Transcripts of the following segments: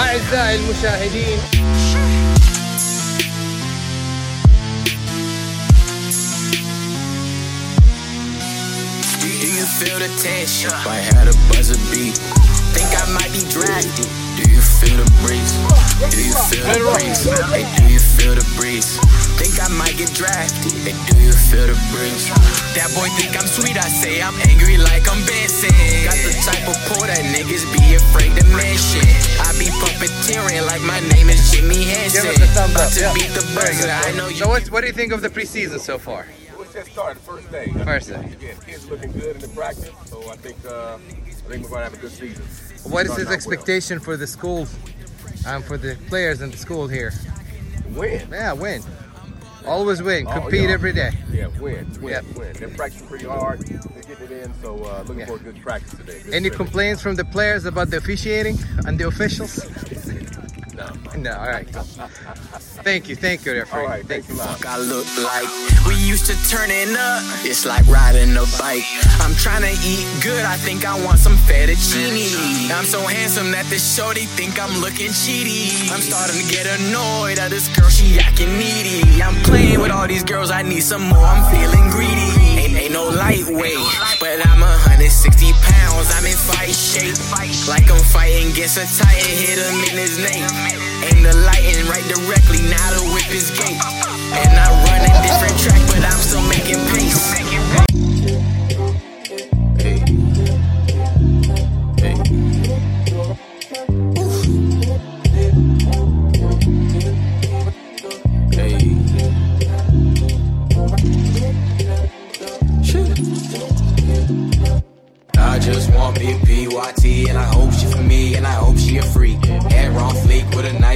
أعزائي المشاهدين Do you feel the tension? If I had a buzzer beat, think I might be drafted. Do you feel the breeze? Do you feel the breeze? Hey, do you feel the breeze? Think I might get drafted. Hey, do you feel the breeze? That boy think I'm sweet. I say I'm angry like I'm Benson. Got the type of pull that niggas be afraid to mention. I be puppeteering like my name is Jimmy Give us a thumbs up. to Yeah. beat the Very buzzer. I know you. So what, what do you think of the preseason so far? Well, it's just started, first day. First day. Again, kids looking good in the practice, so I think uh, I think we're going to have a good season. What is his out well. expectation for the school and for the players in the school here? Win. Yeah, win. Always win. Oh, Compete yeah. every day. Yeah, win, win, Yep. win. They're practicing pretty hard. They're getting it in, so uh, looking Yeah. for a good practice today. Good Any scrimmage. complaints from the players about the officiating and the officials? No. No, all right. Thank you, thank you, referee. All right, thank you. a fuck I look like. We used to turning up, it's like riding a bike. I'm trying to eat good, I think I want some fettuccine. I'm so handsome that this shorty think I'm looking cheaty. I'm starting to get annoyed at this girl, she acting needy. I'm playing with all these girls, I need some more, I'm feeling greedy. Ain't, no lightweight, but I'm 160 pounds, I'm in fight shape. Like I'm fighting against a titan, hit him in his name. Aim the lighting right directly, now the whip is gate. And I run a different track, but I'm still making pace.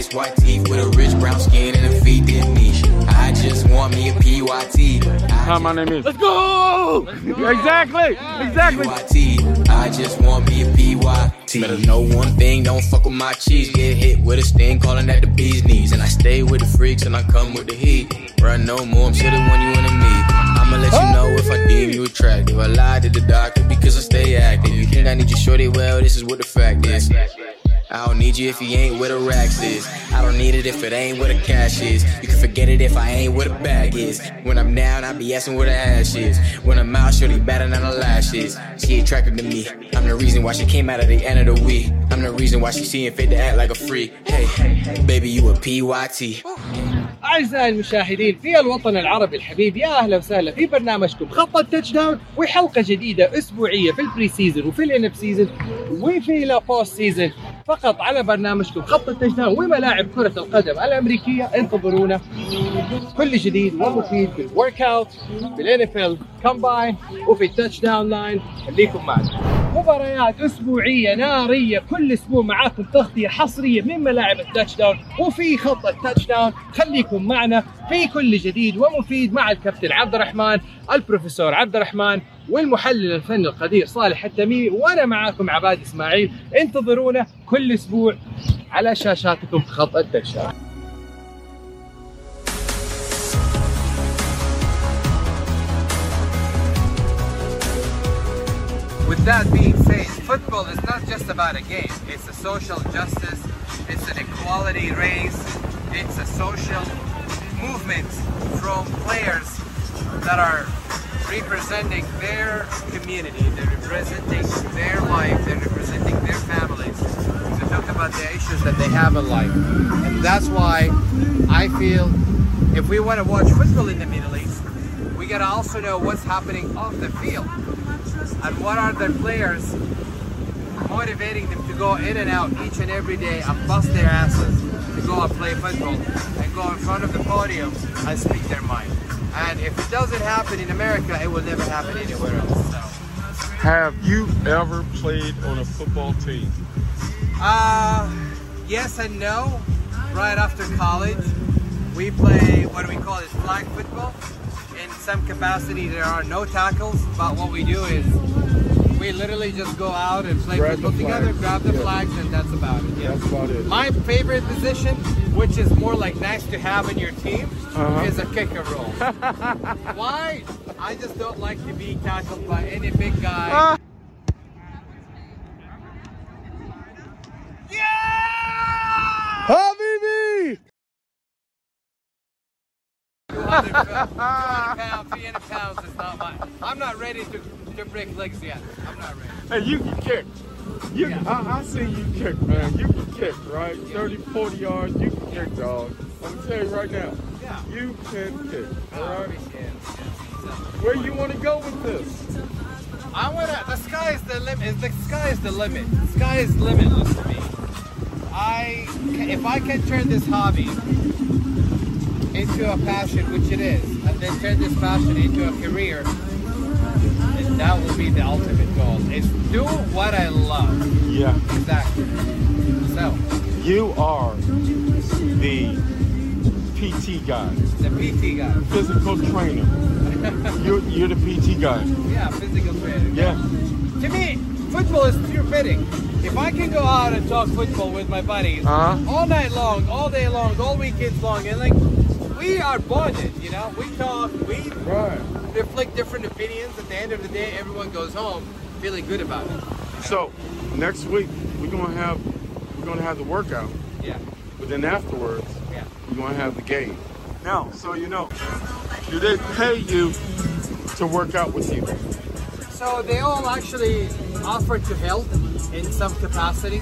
Fleek nice white teeth, with a rich brown skin and a feet that niche. I just want me a PYT. I Hi, my name is. Let's go! Exactly, exactly. PYT. I just want me a PYT. Better know one thing, don't fuck with my cheese. Get hit with a sting, calling that the bee's knees. And I stay with the freaks and I come with the heat. Run no more, I'm sure the one you wanna meet. I'ma let you know if I deem you attractive. I lied to the doctor because I stay active. You think I need you shorty? Well, this is what the fact is. I don't need you if you ain't where the racks is. I don't need it if it ain't where the cash is. You can forget it if I ain't where the bag is. When I'm down, I be asking where the ash is. When I'm out, shorty better than the lashes. She attracted to me. I'm the reason why she came out at the end of the week. I'm the reason why she seeing fit to act like a freak. Hey, baby, you a PYT. أعزائي المشاهدين في الوطن العربي الحبيب يا أهلا وسهلا في برنامجكم خط التاتش داون وحلقة جديدة أسبوعية في البري سيزون وفي الانب سيزون وفي لا بوست سيزون فقط على برنامجكم خط التاتش داون وملاعب كرة القدم الأمريكية. انتظرونا. كل جديد ومفيد بالورك اوت بالان اف ال كومباين وفي التاتش داون لاين خليكم معنا. مباريات أسبوعية نارية كل أسبوع معاكم تغطية حصرية من ملاعب التاتش داون وفي خط التاتش داون خليكم معنا في كل جديد ومفيد مع الكابتن عبد الرحمن البروفيسور عبد الرحمن. والمحلل الفني القدير صالح التميمي وأنا معاكم عباد اسماعيل انتظرونا كل أسبوع على شاشاتكم في خط داون With that being said, football is not just about a game. It's a social justice, it's an equality race, it's a social movement from players that are representing their community, they're representing their life, they're representing their families to talk about the issues that they have in life. And that's why I feel if we want to watch football in the Middle East, we gotta also know what's happening off the field and what are their players motivating them to go in and out each and every day and bust their asses to go and play football and go in front of the podium and speak their mind. And if it doesn't happen in America, it will never happen anywhere else. So, Have you ever played on a football team? uh, yes and no. Right after college, we play what we call it flag football. In some capacity, there are no tackles, but what we do is we literally just go out and play grab football together, grab the yeah. flags, and that's about it. Yeah. That's about it. My favorite position, which is more like nice to have in your team, uh -huh. is a kicker role. Why? I just don't like to be tackled by any big guy. Ah. 200 pounds, 300 pounds is not. I'm not ready to to break legs yet. I'm not ready. Hey, you can kick. You, Yeah. I, I see you kick, man. You can kick, right? 30, 40 yards, you can kick, dog. I'm gonna tell you right now. Yeah. You can kick, all right? appreciate it. So, Where you want to go with this? I wanna. The sky is the limit. The sky is the limit. The sky is limitless to me. I, if I can turn this hobby into a passion, which it is, and then turn this passion into a career, that will be the ultimate goal. Is do what I love. Yeah. Exactly. So, You are the PT guy, the PT guy. physical trainer. You're, you're the PT guy. Yeah, physical training. Yeah. To me, football is pure fitting. If I can go out and talk football with my buddies Uh-huh. all night long, all day long, all weekends long, and like we are bonded, you know. We talk, we Right. Reflect different opinions. At the end of the day, everyone goes home feeling good about it. So next week we're gonna have we're gonna have the workout, Yeah, but then afterwards yeah. we're gonna have the game. Now, so you know, do they pay you to work out with you? So they all actually offer to help in some capacity,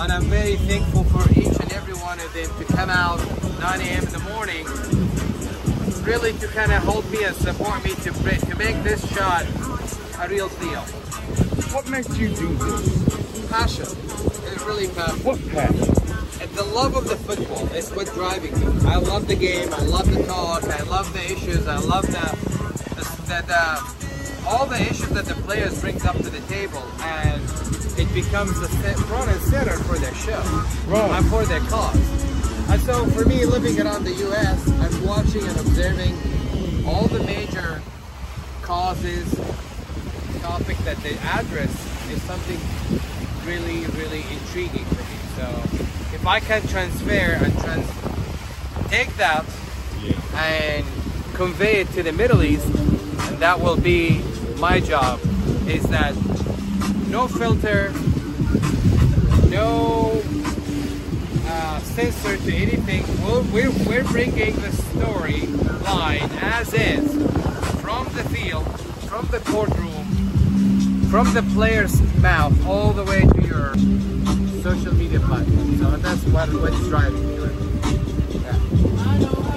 and I'm very thankful for each and every one of them to come out 9 a.m. in the morning, really to kind of hold me and support me to to make this shot a real deal. What makes you do this? Passion, it's really passion. What passion? And the love of the football is what driving me. I love the game. I love the talk. I love the issues. I love the the, the, the all the issues that the players bring up to the table, and it becomes the front and center for their show Right. and for their cause. And so, for me, living around the U.S. and watching and observing all the major causes, topic that they address is something really, really intriguing for me. So if I can transfer and trans take that Yeah. and convey it to the Middle East, and that will be my job, is that no filter, no censor to anything. We're, we're, we're bringing the story line as is from the field, from the courtroom, from the player's mouth all the way to your social media platform. So that's what what's driving me. right? Yeah.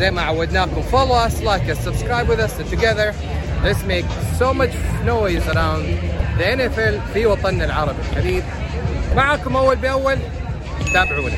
زي ما عودناكم follow us like us subscribe with us and together let's make so much noise around the NFL في وطننا العربي الحبيب معكم اول باول تابعونا